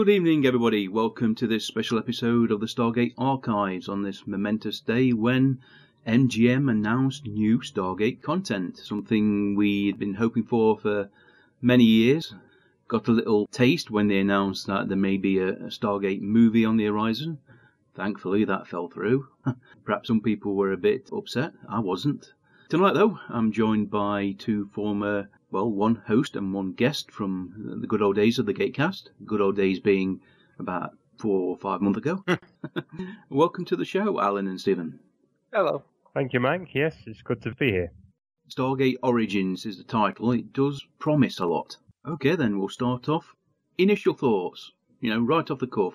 Good evening, everybody. Welcome to this special episode of the Stargate Archives on this momentous day when MGM announced new Stargate content, something we'd been hoping for for many years. Got a little taste when they announced that there may be a, a Stargate movie on the horizon. Thankfully, that fell through. Perhaps some people were a bit upset. I wasn't. Tonight, though, I'm joined by two former, well, one host and one guest from the good old days of the Gatecast. Good old days being about four or five months ago. Welcome to the show, Alan and Stephen. Hello. Thank you, Mike. Yes, it's good to be here. Stargate Origins is the title. It does promise a lot. Okay, then we'll start off. Initial thoughts, you know, right off the cuff.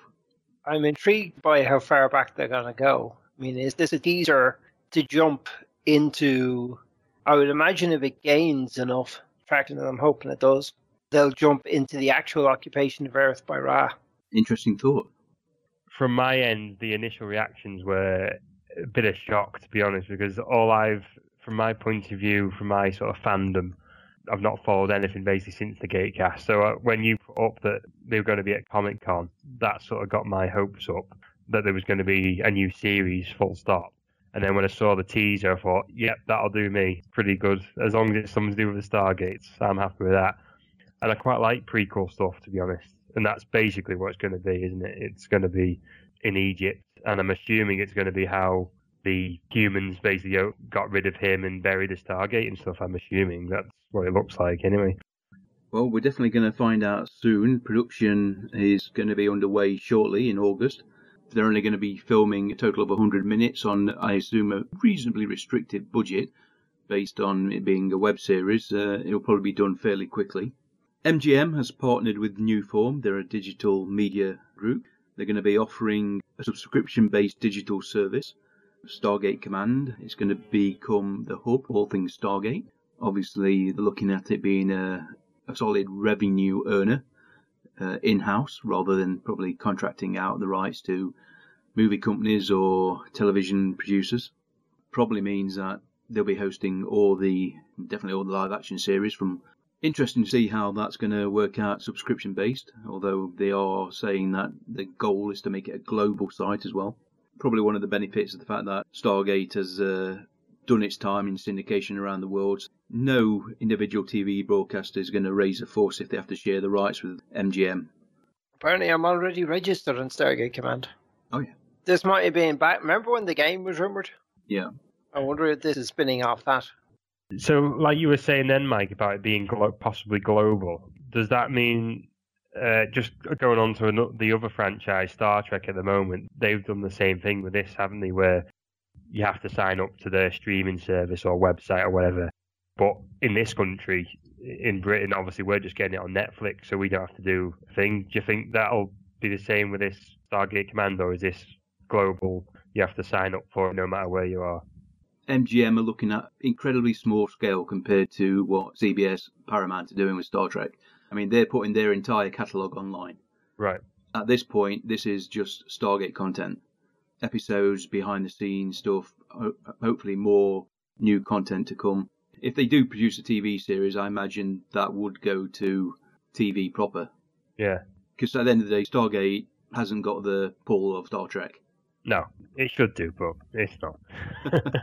I'm intrigued by how far back they're going to go. I mean, is this a teaser to jump into? I would imagine if it gains enough traction, and I'm hoping it does, they'll jump into the actual occupation of Earth by Ra. Interesting thought. From my end, the initial reactions were a bit of shock, to be honest, because all I've, from my point of view, from my sort of fandom, I've not followed anything basically since the Gatecast. So uh, when you put up that they were going to be at Comic Con, that sort of got my hopes up that there was going to be a new series, full stop. And then when I saw the teaser, I thought, yep, that'll do me pretty good. As long as it's something to do with the Stargates, I'm happy with that. And I quite like prequel stuff, to be honest. And that's basically what it's going to be, isn't it? It's going to be in Egypt. And I'm assuming it's going to be how the humans basically got rid of him and buried the Stargate and stuff. I'm assuming that's what it looks like anyway. Well, we're definitely going to find out soon. Production is going to be underway shortly in August. They're only going to be filming a total of 100 minutes on, I assume, a reasonably restricted budget based on it being a web series. Uh, it'll probably be done fairly quickly. MGM has partnered with Newform. They're a digital media group. They're going to be offering a subscription based digital service. Stargate Command is going to become the hub all things Stargate. Obviously, they're looking at it being a, a solid revenue earner uh, in house rather than probably contracting out the rights to movie companies or television producers. Probably means that they'll be hosting all the, definitely all the live action series from interesting to see how that's going to work out subscription based, although they are saying that the goal is to make it a global site as well. Probably one of the benefits of the fact that Stargate has uh, done its time in syndication around the world. No individual TV broadcaster is going to raise a force if they have to share the rights with MGM. Apparently, I'm already registered on Stargate Command. Oh, yeah. This might have been back. Remember when the game was rumored? Yeah. I wonder if this is spinning off that. So, like you were saying then, Mike, about it being glo- possibly global, does that mean uh, just going on to another, the other franchise, Star Trek, at the moment, they've done the same thing with this, haven't they? Where you have to sign up to their streaming service or website or whatever. But in this country, in Britain, obviously, we're just getting it on Netflix, so we don't have to do a thing. Do you think that'll be the same with this Stargate Command, or is this global? You have to sign up for it no matter where you are. MGM are looking at incredibly small scale compared to what CBS Paramount are doing with Star Trek. I mean, they're putting their entire catalogue online. Right. At this point, this is just Stargate content. Episodes, behind the scenes stuff, hopefully more new content to come. If they do produce a TV series, I imagine that would go to TV proper. Yeah. Because at the end of the day, Stargate hasn't got the pull of Star Trek. No, it should do, but it's not.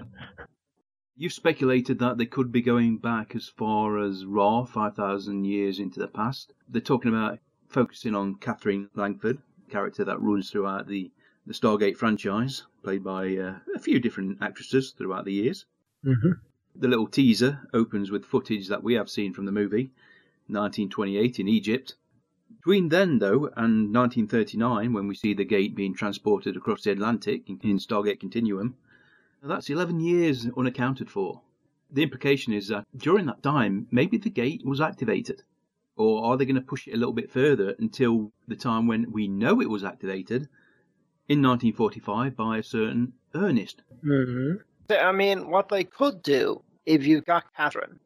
You've speculated that they could be going back as far as Ra, 5,000 years into the past. They're talking about focusing on Catherine Langford, character that runs throughout the, the Stargate franchise, played by uh, a few different actresses throughout the years. mm-hmm. The little teaser opens with footage that we have seen from the movie, 1928 in Egypt. Between then, though, and 1939, when we see the gate being transported across the Atlantic in Stargate Continuum, that's 11 years unaccounted for. The implication is that during that time, maybe the gate was activated. Or are they going to push it a little bit further until the time when we know it was activated in 1945 by a certain Ernest? Mm-hmm. I mean, what they could do if you've got Catherine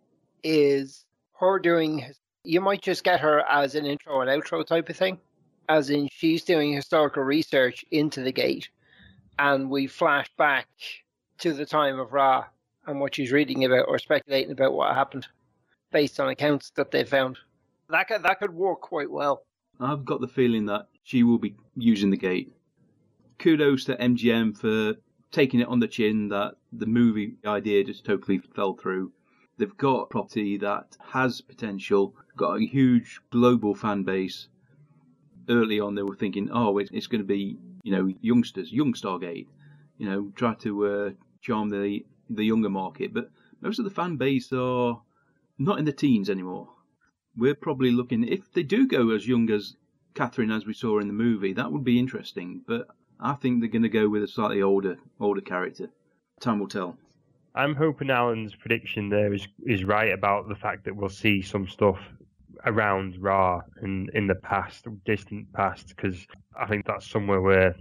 is her doing. You might just get her as an intro and outro type of thing, as in she's doing historical research into the gate, and we flash back to the time of Ra and what she's reading about or speculating about what happened, based on accounts that they found. That could that could work quite well. I've got the feeling that she will be using the gate. Kudos to MGM for taking it on the chin that the movie idea just totally fell through. They've got a property that has potential, got a huge global fan base. Early on, they were thinking, oh, it's, going to be, you know, youngsters, young Stargate, you know, try to uh, charm the the younger market. But most of the fan base are not in the teens anymore. We're probably looking, if they do go as young as Catherine as we saw in the movie, that would be interesting. But I think they're going to go with a slightly older older character. Time will tell. I'm hoping Alan's prediction there is is right about the fact that we'll see some stuff around Ra in in the past, distant past, because I think that's somewhere where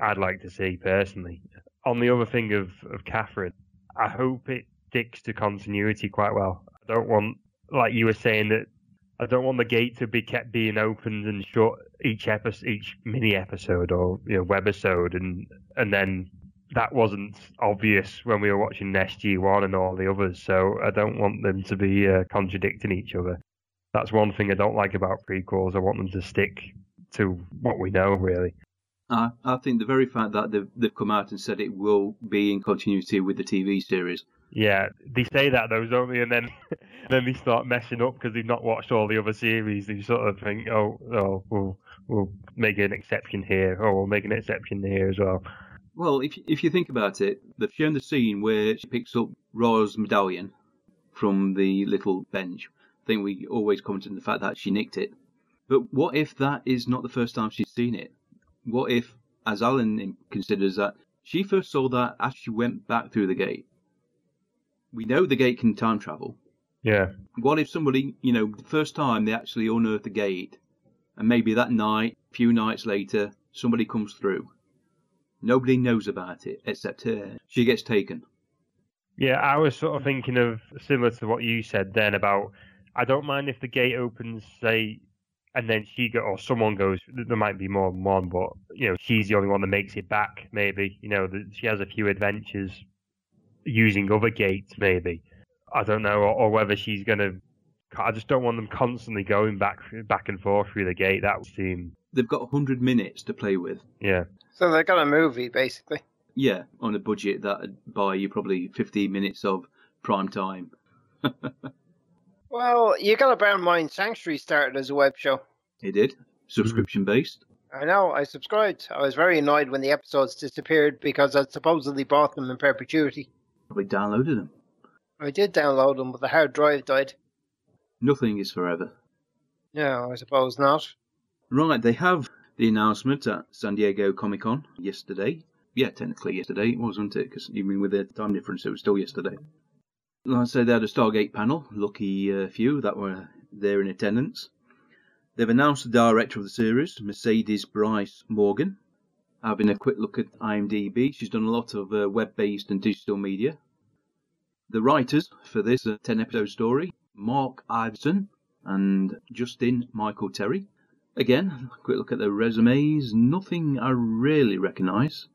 I'd like to see personally. On the other thing of of Catherine, I hope it sticks to continuity quite well. I don't want, like you were saying, that I don't want the gate to be kept being opened and shut each episode, each mini episode or you know webisode, and and then that wasn't obvious when we were watching SG One and all the others. So I don't want them to be uh, contradicting each other. That's one thing I don't like about prequels. I want them to stick to what we know, really. I, I think the very fact that they've, they've come out and said it will be in continuity with the TV series. Yeah, they say that though, don't they? And then then they start messing up because they've not watched all the other series. They sort of think, oh, oh, we'll we'll make an exception here, or we'll make an exception here as well. Well, if if you think about it, they've shown the scene where she picks up Ra's medallion from the little bench. I think we always commented on the fact that she nicked it. But what if that is not the first time she's seen it? What if, as Alan considers that, she first saw that as she went back through the gate? We know the gate can time travel. Yeah. What if somebody, you know, the first time they actually unearth the gate, and maybe that night, a few nights later, somebody comes through Nobody knows about it except her. She gets taken. Yeah, I was sort of thinking of similar to what you said then about I don't mind if the gate opens, say, and then she go or someone goes. There might be more than one, but you know, she's the only one that makes it back. Maybe you know, she has a few adventures using other gates. Maybe I don't know, or, or whether she's gonna. I just don't want them constantly going back back and forth through the gate. That would seem. They've got hundred minutes to play with. Yeah. So they've got a movie basically. Yeah, on a budget that'd buy you probably 15 minutes of prime time. well, you got to bear in mind, Sanctuary started as a web show. It did, subscription based. I know. I subscribed. I was very annoyed when the episodes disappeared because I supposedly bought them in perpetuity. Probably downloaded them. I did download them, but the hard drive died. Nothing is forever. No, I suppose not. Right, they have the announcement at San Diego Comic Con yesterday. Yeah, technically yesterday it was, wasn't it? Because even with the time difference, it was still yesterday. Like I said, they had a Stargate panel. Lucky uh, few that were there in attendance. They've announced the director of the series, Mercedes Bryce Morgan. Having a quick look at IMDb, she's done a lot of uh, web-based and digital media. The writers for this uh, 10-episode story, Mark Ilvedson and Justin Michael Terry. Again, quick look at their resumes. Nothing I really recognise.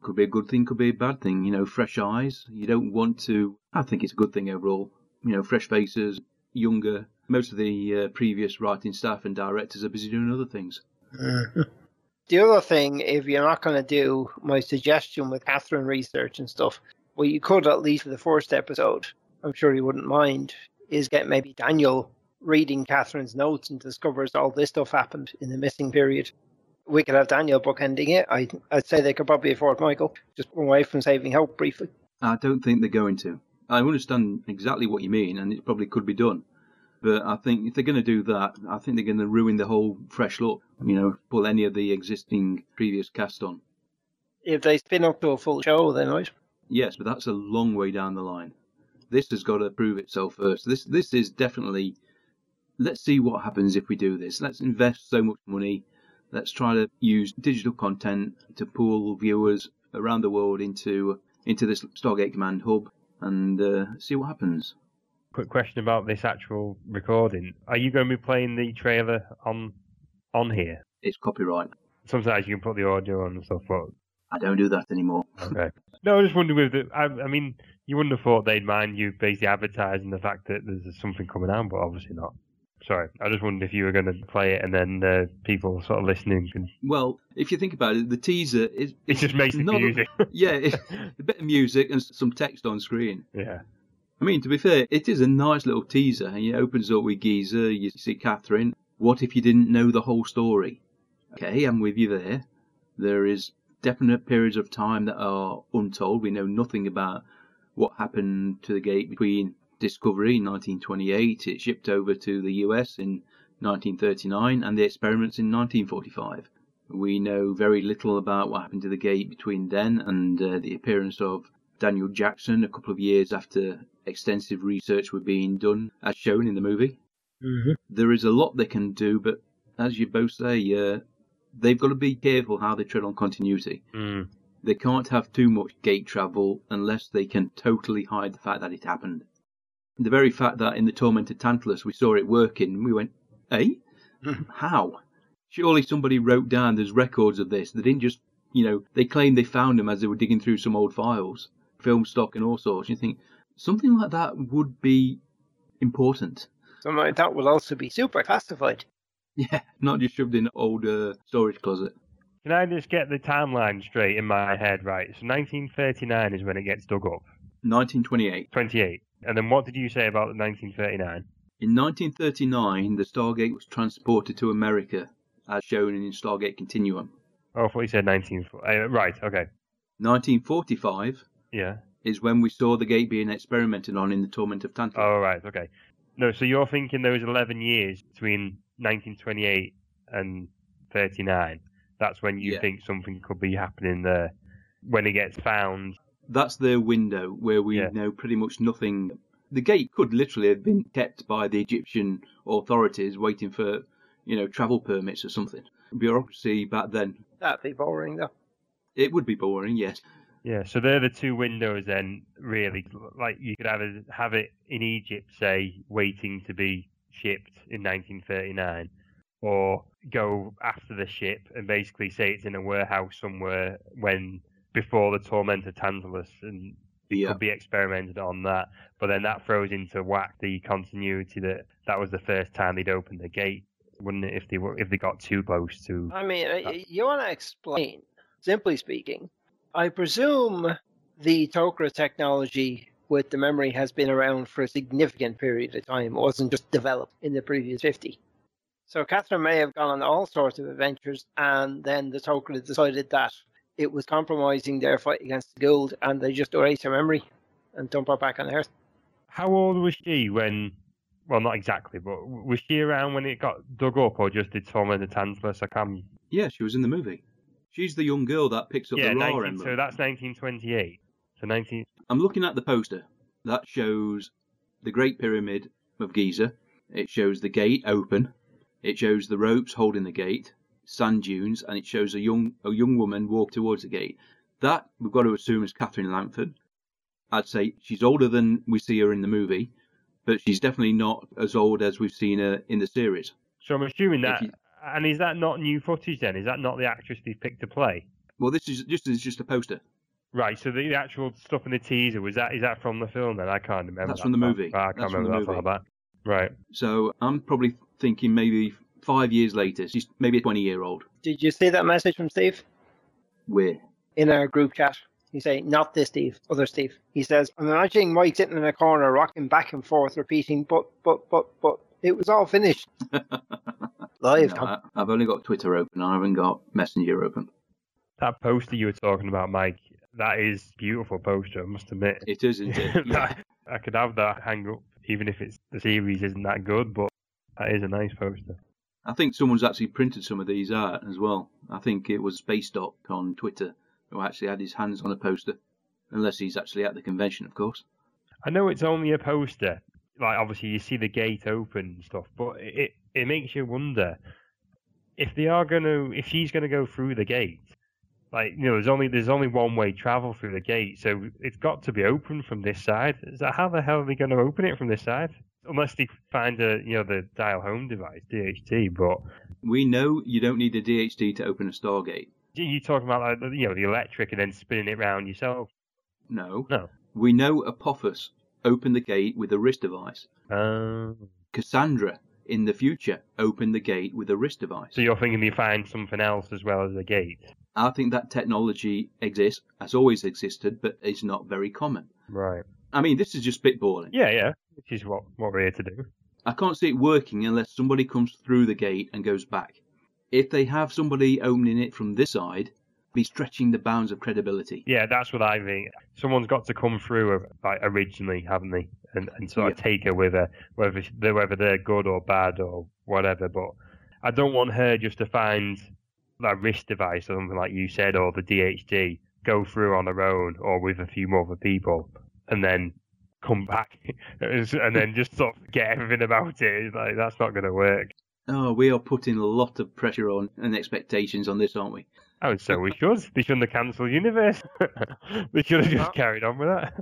Could be a good thing, could be a bad thing. You know, fresh eyes. You don't want to. I think it's a good thing overall. You know, fresh faces, younger. Most of the uh, previous writing staff and directors are busy doing other things. the other thing, if you're not going to do my suggestion with Catherine research and stuff, well, you could at least for the first episode. I'm sure you wouldn't mind. Is get maybe Daniel reading Catherine's notes and discovers all this stuff happened in the missing period. We could have Daniel bookending it. I, I'd say they could probably afford Michael, just away from saving help briefly. I don't think they're going to. I understand exactly what you mean, and it probably could be done. But I think if they're going to do that, I think they're going to ruin the whole fresh look. You know, pull any of the existing previous cast on. If they spin up to a full show, then right. Yes, but that's a long way down the line. This has got to prove itself first. This this is definitely let's see what happens if we do this. Let's invest so much money. Let's try to use digital content to pull viewers around the world into into this Stargate Command hub and uh, see what happens. Quick question about this actual recording: Are you going to be playing the trailer on on here? It's copyright. Sometimes you can put the audio on and stuff, but I don't do that anymore. Okay. no, I just wondering with the, I, I mean, you wouldn't have thought they'd mind you basically advertising the fact that there's something coming out, but obviously not. Sorry, I just wondered if you were going to play it and then uh, people sort of listening can. Well, if you think about it, the teaser is It's just makes not music. yeah, it, a bit of music and some text on screen. yeah. I mean, to be fair, it is a nice little teaser. and It opens up with Giza, you see Catherine. What if you didn't know the whole story? Okay, I'm with you there. There is definite periods of time that are untold. We know nothing about what happened to the gate between discovery in 1928, it shipped over to the US in 1939, and the experiments in 1945. We know very little about what happened to the gate between then and uh, the appearance of Daniel Jackson a couple of years after extensive research were being done, as shown in the movie. Mm-hmm. There is a lot they can do, but as you both say, uh, they've got to be careful how they tread on continuity. Mm. They can't have too much gate travel unless they can totally hide the fact that it happened. The very fact that in the Torment of Tantalus we saw it working, we went, eh? How? Surely somebody wrote down there's records of this. They didn't just, you know, they claimed they found them as they were digging through some old files, film stock and all sorts. You think something like that would be important. Something like that will also be super classified. Yeah, not just shoved in an old uh, storage closet. Can I just get the timeline straight in my head, right? So 1939 is when it gets dug up. 1928. 28. And then what did you say about 1939? In 1939, the Stargate was transported to America, as shown in Stargate Continuum. Oh, I thought you said 19. Uh, right, okay. 1945 Yeah. is when we saw the gate being experimented on in the Torment of Tantalus. Oh, right, okay. No, so you're thinking there was 11 years between 1928 and 39. That's when you Yeah. think something could be happening there. When it gets found. That's their window where we Yeah. know pretty much nothing. The gate could literally have been kept by the Egyptian authorities waiting for, you know, travel permits or something. Bureaucracy back then. That'd be boring, though. It would be boring, yes. Yeah, so they're the two windows then, really. Like you could have it, have it in Egypt, say, waiting to be shipped in 1939, or go after the ship and basically say it's in a warehouse somewhere when before the torment of Tantalus and Yeah. could be experimented on that. But then that throws into whack the continuity that that was the first time they'd opened the gate, wouldn't it? If they were if they got too close to. I mean, uh, you want to explain, simply speaking. I presume the Tok'ra technology with the memory has been around for a significant period of time. It wasn't just developed in the previous 50. So Catherine may have gone on all sorts of adventures, and then the Tok'ra decided that it was compromising their fight against the Goa'uld, and they just erased her memory and dump her back on Earth. How old was she when? Well, not exactly, but was she around when it got dug up, or just did Torment the Tantalus? I can't. Yeah, she was in the movie. She's the young girl that picks up yeah, the Ra 19, emblem. so that's 1928. So 19. I'm looking at the poster. That shows the Great Pyramid of Giza. It shows the gate open. It shows the ropes holding the gate, sand dunes, and it shows a young a young woman walk towards the gate. That we've got to assume is Catherine Langford. I'd say she's older than we see her in the movie, but she's definitely not as old as we've seen her in the series. So I'm assuming that. you- And is that not new footage then? Is that not the actress they picked to play? Well, this is just is just a poster. Right. So the actual stuff in the teaser was that is that from the film then? I can't remember. That's that from the far- movie. Right, I can't That's remember the that far back. Right. So I'm probably thinking maybe five years later. She's maybe a 20 year old. Did you see that message from Steve? Where? in our group chat. He saying, not this Steve, other Steve. He says, I'm imagining Mike sitting in a corner, rocking back and forth, repeating, but, but, but, but, it was all finished. Live, No, I- I've only got Twitter open. I haven't got Messenger open. That poster you were talking about, Mike. That is beautiful poster. I must admit. It is, isn't? Yeah. I could have that hang up, even if it's the series isn't that good. But that is a nice poster. I think someone's actually printed some of these out as well. I think it was Space Doc on Twitter who actually had his hands on a poster. Unless he's actually at the convention, of course. I know it's only a poster. Like obviously you see the gate open and stuff, but it it makes you wonder if they are gonna if she's gonna go through the gate. Like you know, there's only there's only one way travel through the gate, so it's got to be open from this side. That how the hell are they going to open it from this side? Unless they find a you know the dial home device DHD, but We know you don't need the DHD to open a Stargate. you talking about like the- you know the electric and then spinning it round yourself? No. No. We know Apophis opened the gate with a wrist device. Um, Cassandra in the future open the gate with a wrist device. So you're thinking they find something else as well as a gate? I think that technology exists, has always existed, but is not very common. Right. I mean, this is just spitballing. Yeah, yeah. Which is what, what we're here to do. I can't see it working unless somebody comes through the gate and goes back. If they have somebody opening it from this side, be stretching the bounds of credibility. Yeah, that's what I think. Someone's got to come through uh, like originally, haven't they? And and sort of take her with her, whether whether they're good or bad or whatever. But I don't want her just to find that wrist device or something like you said, or the DHD, go through on their own or with a few more other people, and then come back and then just sort of get everything about it. It's like that's not going to work. Oh, we are putting a lot of pressure on and expectations on this, aren't we? Oh, so we should. They shouldn't have cancelled Universe. they should have just carried on with that.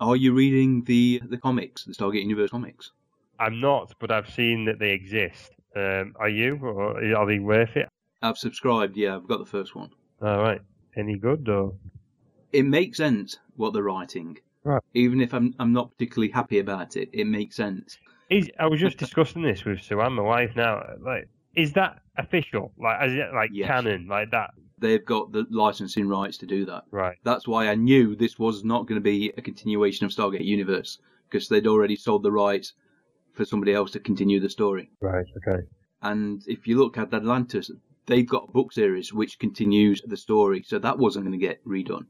Are you reading the the comics, the Stargate Universe comics? I'm not, but I've seen that they exist. Um, are you, or are they worth it? I've subscribed. Yeah, I've got the first one. All right. Any good or? It makes sense what they're writing. Right. Even if I'm I'm not particularly happy about it, it makes sense. Is I was just discussing this with Sue my wife. Now, like, is that official? Like, is it like Yes. canon? Like that? They've got the licensing rights to do that. Right. That's why I knew this was not going to be a continuation of Stargate Universe because they'd already sold the rights for somebody else to continue the story. Right. Okay. And if you look at Atlantis, they've got a book series which continues the story, so that wasn't going to get redone.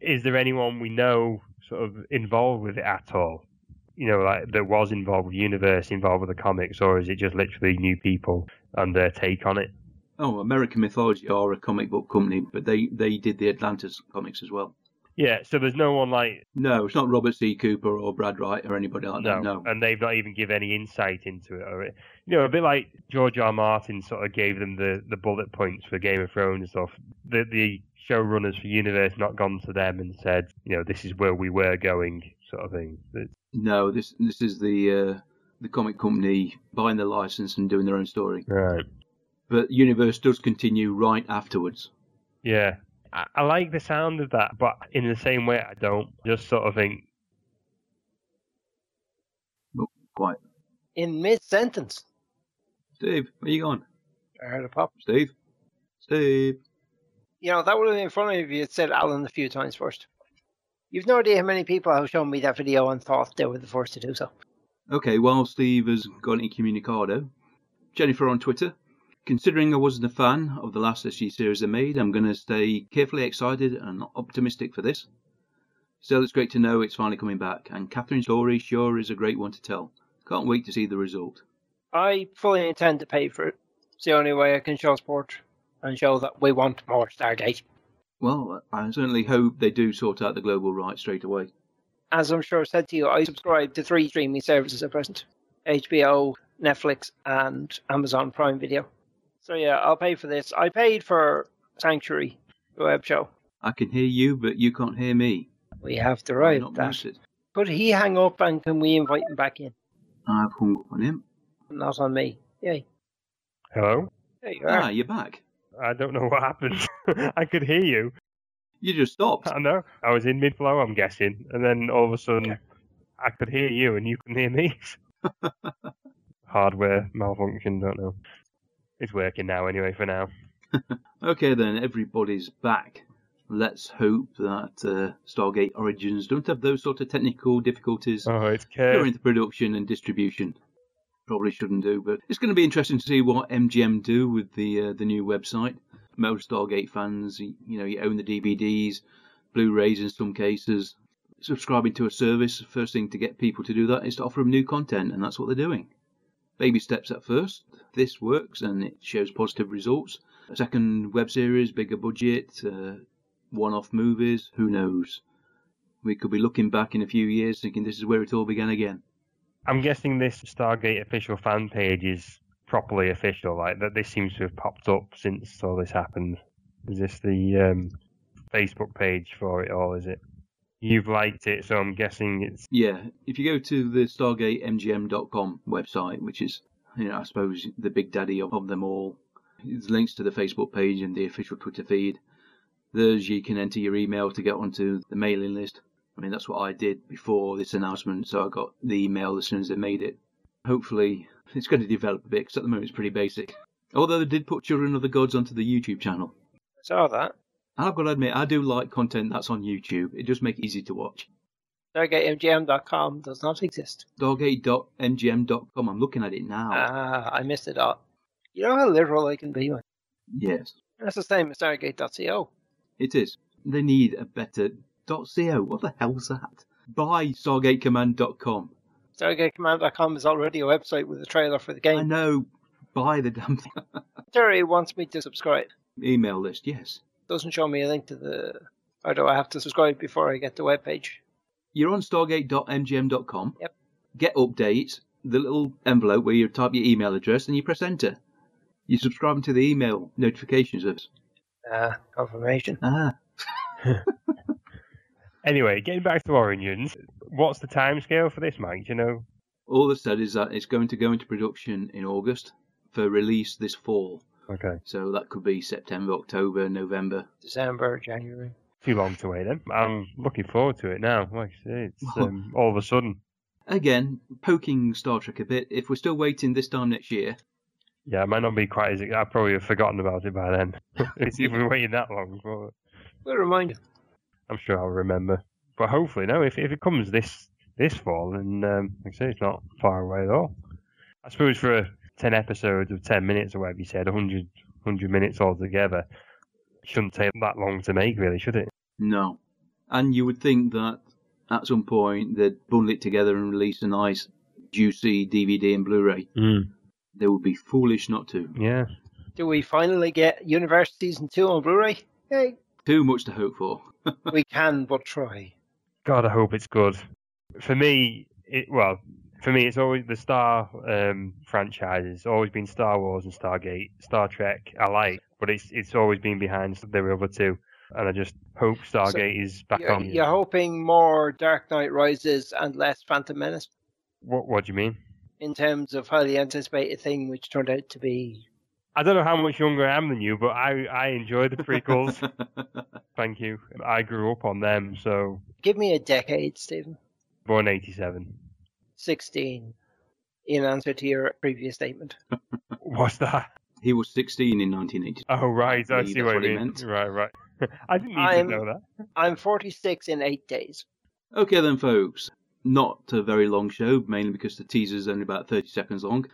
Is there anyone we know sort of involved with it at all? You know, like that was involved with Universe, involved with the comics, or is it just literally new people and their take on it? Oh, American Mythology are a comic book company, but they, they did the Atlantis comics as well. Yeah. So there's no one like No, it's not Robert C. Cooper or Brad Wright or anybody like No, that. No. and they've not even given any insight into it. Or, you know, a bit like George R. R. Martin sort of gave them the, the bullet points for Game of Thrones and stuff. The the showrunners for Universe not gone to them and said, you know, this is where we were going, sort of thing. It's- No, this this is the uh, the comic company buying the license and doing their own story. Right. But Universe does continue right afterwards. Yeah. I, I like the sound of that, but in the same way, I don't. Just sort of think, Quite. In mid sentence. Steve, where you going? I heard a pop. Steve? Steve? You know, that would have been funny if you had said Alan a few times first. You've no idea how many people have shown me that video and thought they were the first to do so. Okay, while Steve has gone incommunicado, Jennifer on Twitter. Considering I wasn't a fan of the last SG series they made, I'm going to stay carefully excited and optimistic for this. Still, it's great to know it's finally coming back, and Catherine's story sure is a great one to tell. Can't wait to see the result. I fully intend to pay for it. It's the only way I can show support and show that we want more Stargate. Well, I certainly hope they do sort out the global rights straight away. As I'm sure I said to you, I subscribe to three streaming services at present HBO, Netflix, and Amazon Prime Video. So yeah, I'll pay for this. I paid for Sanctuary, the web show. I can hear you, but you can't hear me. We have to I'm write not that. muted. Could he hang up and can we invite him back in? I've hung up on him. Not on me. Yay. hello? There you are. Ah, you're back. I don't know what happened. I could hear you. You just stopped. I know. I was in mid flow, I'm guessing, and then all of a sudden, I could hear you and you couldn't hear me. Hardware malfunction, don't know. It's working now anyway for now. Okay, then, everybody's back. Let's hope that uh, Stargate Origins don't have those sort of technical difficulties Oh, it's during the production and distribution. Probably shouldn't do, but it's going to be interesting to see what MGM do with the uh, the new website. Most Stargate fans, you know, you own the DVDs, Blu-rays in some cases. Subscribing to a service, first thing to get people to do that is to offer them new content, and that's what they're doing. Baby steps at first. This works and it shows positive results. A second web series, bigger budget, uh, one-off movies. Who knows? We could be looking back in a few years thinking this is where it all began again. I'm guessing this Stargate official fan page is properly official, like that. This seems to have popped up since all this happened. Is this the um, Facebook page for it all? Is it? You've liked it, so I'm guessing it's Yeah, if you go to the StargateMGM.com website, which is, you know, I suppose the big daddy of, of them all, there's links to the Facebook page and the official Twitter feed. There's you can enter your email to get onto the mailing list. I mean, that's what I did before this announcement, so I got the email as soon as they made it. Hopefully, It's going to develop a bit because at the moment it's pretty basic. Although they did put Children of the Gods onto the YouTube channel. I saw that. I've got to admit, I do like content that's on YouTube. It does make it easy to watch. StargateMGM.com does not exist. Stargate.mgm.com. I'm looking at it now. Ah, I missed it all. You know how literal I can be. When yes, that's the same as Stargate.co. it is. They need a better .co. What the hell's that? Buy StargateCommand.com. StargateCommand.com is already a website with a trailer for the game. I know. Buy the damn thing. Terry wants me to subscribe. Email list, yes. Doesn't show me a link to the. Or do I have to subscribe before I get the web page? You're on Stargate.mgm.com. Yep. Get updates, the little envelope where you type your email address and you press enter. You subscribe to the email notification service. Ah, confirmation. Ah, Anyway, getting back to Origins, what's the timescale for this, Mike? Do you know? all they said is that it's going to go into production in August for release this fall. Okay. So that could be September, October, November. December, January. Too long to wait then. I'm looking forward to it now. Like I say, it's um, all of a sudden. Again, poking Star Trek a bit. If we're still waiting this time next year, Yeah, it might not be quite as. I probably have forgotten about it by then. it's we're waiting that long, but We'll remind you. I'm sure I'll remember. But hopefully, no. If if it comes this this fall, then um, like I say, it's not far away at all. I suppose for ten episodes of ten minutes or whatever you said, 100, 100 minutes altogether, shouldn't take that long to make, really, should it? no. And you would think that at some point they'd bundle it together and release a nice, juicy DVD and Blu-ray. Mm. They would be foolish not to. Yeah. Do we finally get Universe Season 2 on Blu ray? Hey, Too much to hope for. we can but try. God, I hope it's good. For me, it well, for me, it's always the Star um, franchises. Always been Star Wars and Stargate, Star Trek. I like, but it's it's always been behind the other two, and I just hope Stargate is back You're, on. you're hoping more Dark Knight Rises and less Phantom Menace What What do you mean? in terms of highly anticipated thing, which turned out to be. I don't know how much younger I am than you, but I I enjoy the prequels. Thank you. I grew up on them, so Give me a decade, Stephen. born '87. 16. In answer to your previous statement. What's that? he was 16 in 1980. Oh right, I believe see what, what you he mean. meant. Right, right. I didn't need I'm- to know that. I'm 46 in eight days. Okay then, folks. Not a very long show, mainly because the teaser's only about 30 seconds long.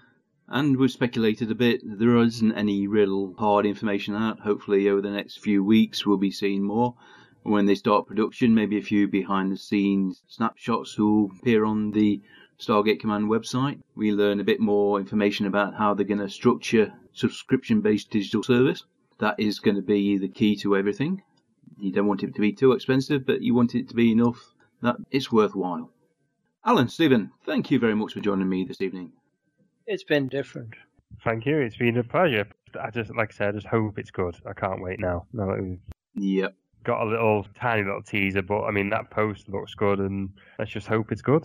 And we've speculated a bit. There isn't any real hard information out. Hopefully, over the next few weeks, we'll be seeing more. When they start production, maybe a few behind the scenes snapshots will appear on the Stargate Command website. We learn a bit more information about how they're going to structure subscription based digital service. That is going to be the key to everything. You don't want it to be too expensive, but you want it to be enough that it's worthwhile. Alan, Stephen, thank you very much for joining me this evening. It's been different. Thank you. It's been a pleasure. I just, like I said, I just hope it's good. I can't wait now. Now that we've Yep. got a little tiny little teaser, but I mean that post looks good, and let's just hope it's good.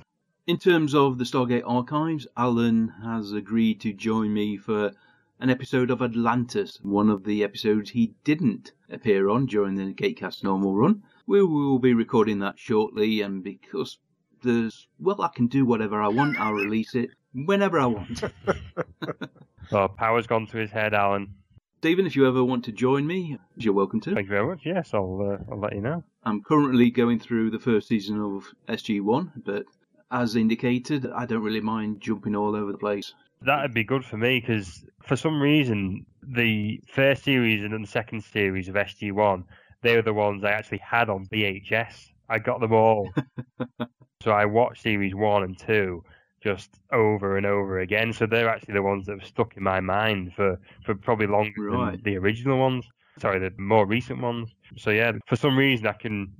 In terms of the Stargate archives, Alan has agreed to join me for an episode of Atlantis, one of the episodes he didn't appear on during the Gatecast normal run. We will be recording that shortly, and because there's, well, I can do whatever I want, I'll release it whenever I want. Well, power's gone to his head, Alan. Stephen, if you ever want to join me, you're welcome to. Thank you very much. Yes, I'll uh, I'll let you know. I'm currently going through the first season of SG1, but as indicated, I don't really mind jumping all over the place. That'd be good for me because for some reason the first series and then the second series of SG1, they were the ones I actually had on VHS. I got them all, so I watched series one and two just over and over again. So they're actually the ones that have stuck in my mind for for probably longer Right. than the original ones. Sorry, the more recent ones. So yeah, for some reason I can.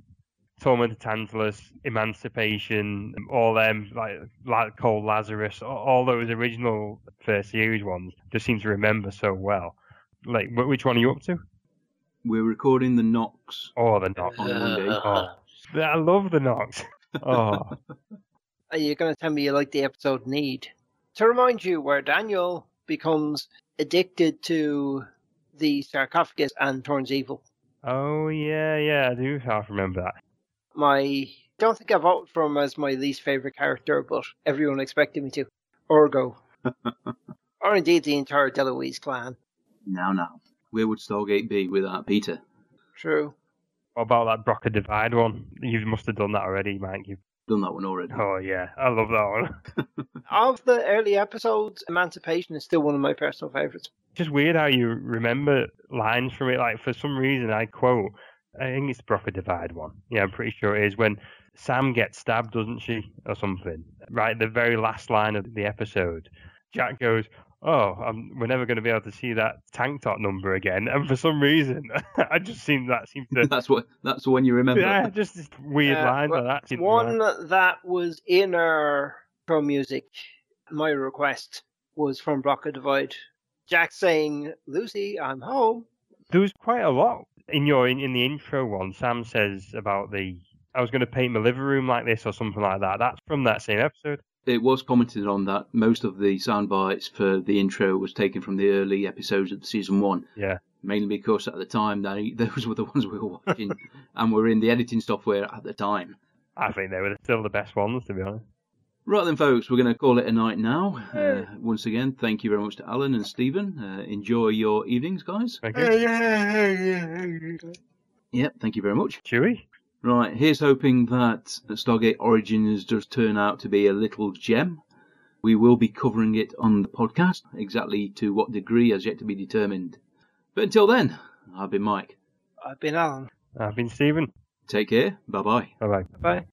Torment of Tantalus, Emancipation, all them like like Cold Lazarus, all, all those original first series ones, just seem to remember so well. Like, which one are you up to? We're recording the Nox Oh, the Nox. on Monday. Oh, I love the Nox. Oh, Are you going to tell me you like the episode Need? To remind you, where Daniel becomes addicted to the sarcophagus and turns evil. oh yeah, yeah. I do half remember that. My don't think I voted for him as my least favorite character, but everyone expected me to. Orgo. or indeed the entire DeLuise clan. Now, now. Where would Stargate be without Peter? True. What about that Broca Divide one? You must have done that already, Mike. You've... Done that one already. Oh, yeah. I love that one. Of the early episodes, Emancipation is still one of my personal favourites. It's just weird how you remember lines from it. Like, for some reason, I quote, I think it's Broca Divide one. Yeah, I'm pretty sure it is. When Sam gets stabbed, doesn't she? Or something. Right, the very last line of the episode. Jack goes, oh, I'm, we're never going to be able to see that tank top number again. And for some reason, I just seem that seems to. that's what. That's the one you remember. Yeah, just this weird Uh, lines well, like that. One remember. that was in our pro music, my request was from Broca Divide. Jack saying, Lucy, I'm home. There was quite a lot in your in, in the intro one. Sam says about the I was going to paint my living room like this or something like that. That's from that same episode. It was commented on that most of the sound bites for the intro was taken from the early episodes of season one. Yeah. Mainly because at the time they those were the ones we were watching and were in the editing software at the time. I think they were still the best ones, to be honest. Right then, folks, we're going to call it a night now. Uh, once again, thank you very much to Alan and Stephen. Uh, enjoy your evenings, guys. Thank you. Yep, thank you very much. Chewy. Right, here's hoping that Stargate Origins does turn out to be a little gem. We will be covering it on the podcast. Exactly to what degree has yet to be determined. But until then, I've been Mike. I've been Alan. I've been Stephen. Take care. Bye bye. Bye bye. Bye.